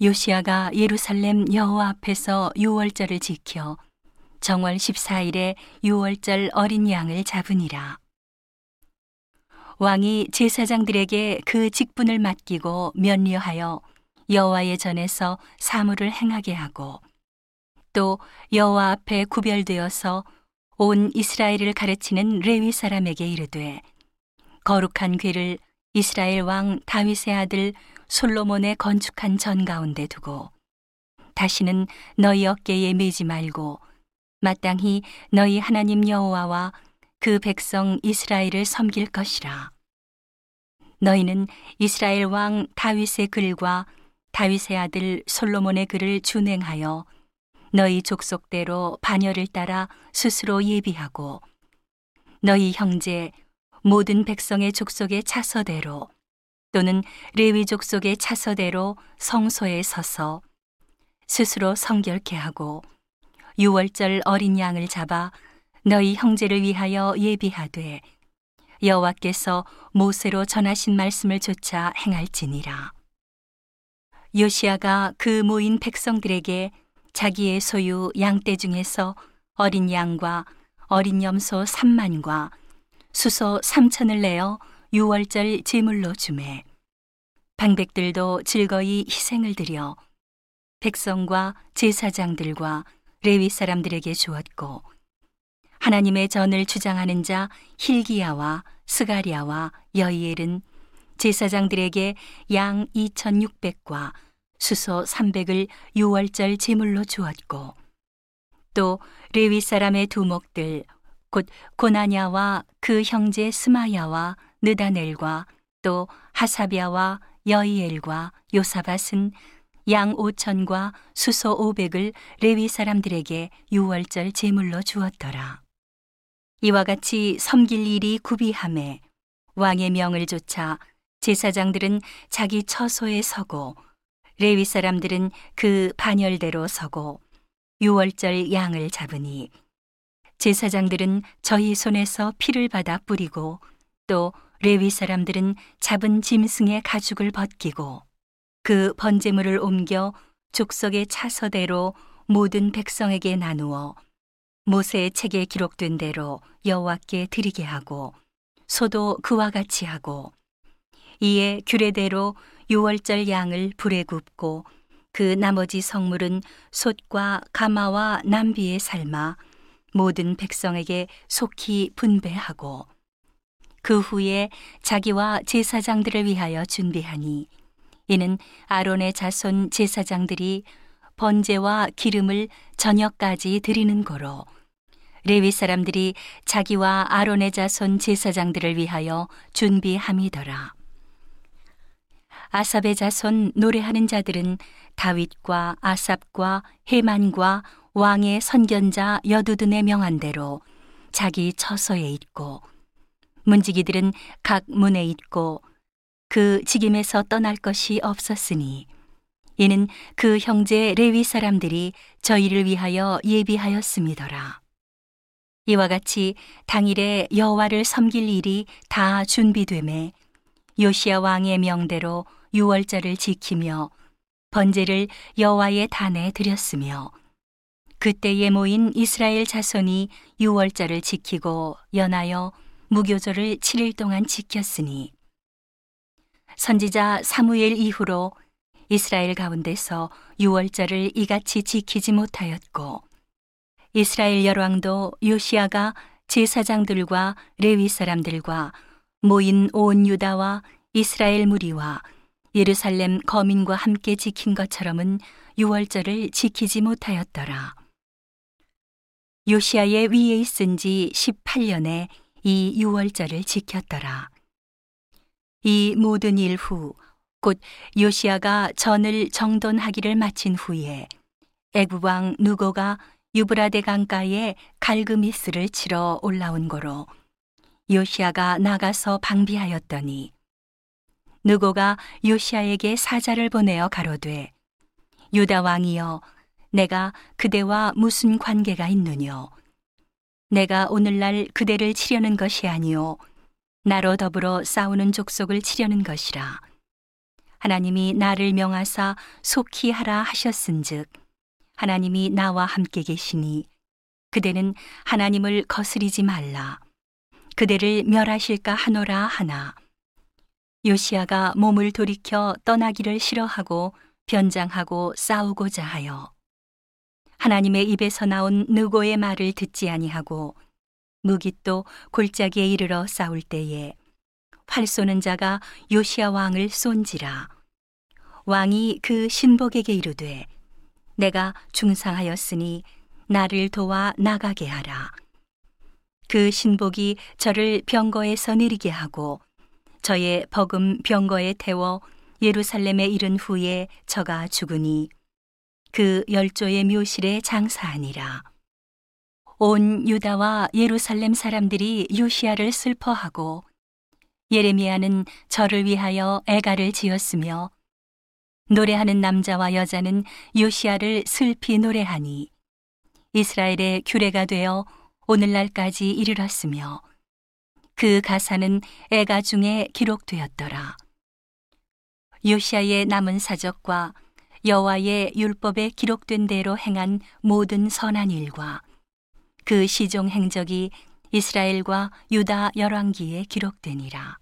요시아가 예루살렘 여호와 앞에서 유월절을 지켜 정월 14일에 유월절 어린 양을 잡으니라. 왕이 제사장들에게 그 직분을 맡기고 면류하여 여호와의 전에서 사물을 행하게 하고 또 여호와 앞에 구별되어서 온 이스라엘을 가르치는 레위 사람에게 이르되 거룩한 궤를 이스라엘 왕 다윗의 아들 솔로몬의 건축한 전 가운데 두고 다시는 너희 어깨에 매지 말고 마땅히 너희 하나님 여호와와 그 백성 이스라엘을 섬길 것이라. 너희는 이스라엘 왕 다윗의 글과 다윗의 아들 솔로몬의 글을 준행하여 너희 족속대로 반열을 따라 스스로 예비하고 너희 형제 모든 백성의 족속의 차서대로 또는 레위 족속의 차서대로 성소에 서서 스스로 성결케 하고 유월절 어린 양을 잡아 너희 형제를 위하여 예비하되 여호와께서 모세로 전하신 말씀을 조차 행할지니라. 요시아가 그 모인 백성들에게 자기의 소유 양떼 중에서 어린 양과 어린 염소 3만과 수소 3천을 내어 유월절 제물로 주매. 방백들도 즐거이 희생을 드려 백성과 제사장들과 레위 사람들에게 주었고 하나님의 전을 주장하는 자 힐기야와 스가리아와 여이엘은 제사장들에게 양 2600과 수소 300을 유월절 제물로 주었고 또 레위 사람의 두목들 곧 고나냐와 그 형제 스마야와 느다넬과 또 하사비아와 여이엘과 요사밭은 양 5천과 수소 500을 레위 사람들에게 유월절 제물로 주었더라. 이와 같이 섬길 일이 구비함에 왕의 명을 조차 제사장들은 자기 처소에 서고 레위 사람들은 그 반열대로 서고 유월절 양을 잡으니 제사장들은 저희 손에서 피를 받아 뿌리고 또 레위 사람들은 잡은 짐승의 가죽을 벗기고 그 번제물을 옮겨 족속의 차서대로 모든 백성에게 나누어 모세의 책에 기록된 대로 여호와께 드리게 하고 소도 그와 같이 하고 이에 규례대로 유월절 양을 불에 굽고 그 나머지 성물은 솥과 가마와 남비에 삶아 모든 백성에게 속히 분배하고 그 후에 자기와 제사장들을 위하여 준비하니 이는 아론의 자손 제사장들이 번제와 기름을 저녁까지 드리는 거로 레위 사람들이 자기와 아론의 자손 제사장들을 위하여 준비함이더라. 아삽의 자손 노래하는 자들은 다윗과 아삽과 헤만과 왕의 선견자 여두둔의 명한 대로 자기 처소에 있고 문지기들은 각 문에 있고 그 직임에서 떠날 것이 없었으니 이는 그 형제 레위 사람들이 저희를 위하여 예비하였음이더라. 이와 같이 당일에 여호와를 섬길 일이 다 준비됨에 요시야 왕의 명대로 유월절을 지키며 번제를 여호와의 단에 드렸으며 그때에 모인 이스라엘 자손이 유월절을 지키고 연하여 무교절을 7일 동안 지켰으니 선지자 사무엘 이후로 이스라엘 가운데서 유월절을 이같이 지키지 못하였고 이스라엘 열왕도 요시아가 제사장들과 레위 사람들과 모인 온 유다와 이스라엘 무리와 예루살렘 거민과 함께 지킨 것처럼은 유월절을 지키지 못하였더라. 요시아의 위에 있은 지 18년에 이 유월절을 지켰더라. 이 모든 일 후, 곧 요시아가 전을 정돈하기를 마친 후에 애굽 왕 누고가 유브라데 강가에 갈그미스를 치러 올라온 거로 요시아가 나가서 방비하였더니 누고가 요시아에게 사자를 보내어 가로되 유다 왕이여 내가 그대와 무슨 관계가 있느뇨? 내가 오늘날 그대를 치려는 것이 아니요 나로 더불어 싸우는 족속을 치려는 것이라. 하나님이 나를 명하사 속히 하라 하셨은즉 하나님이 나와 함께 계시니 그대는 하나님을 거스리지 말라 그대를 멸하실까 하노라 하나 요시아가 몸을 돌이켜 떠나기를 싫어하고 변장하고 싸우고자 하여 하나님의 입에서 나온 느고의 말을 듣지 아니하고 무깃도 골짜기에 이르러 싸울 때에 활 쏘는 자가 요시아 왕을 쏜지라. 왕이 그 신복에게 이르되 내가 중상하였으니 나를 도와 나가게 하라. 그 신복이 저를 병거에서 내리게 하고 저의 버금 병거에 태워 예루살렘에 이른 후에 저가 죽으니 그 열조의 묘실에 장사하니라. 온 유다와 예루살렘 사람들이 요시아를 슬퍼하고 예레미야는 저를 위하여 애가를 지었으며 노래하는 남자와 여자는 요시아를 슬피 노래하니 이스라엘의 규례가 되어 오늘날까지 이르렀으며 그 가사는 애가 중에 기록되었더라. 요시아의 남은 사적과 여호와의 율법에 기록된 대로 행한 모든 선한 일과 그 시종 행적이 이스라엘과 유다 열왕기에 기록되니라.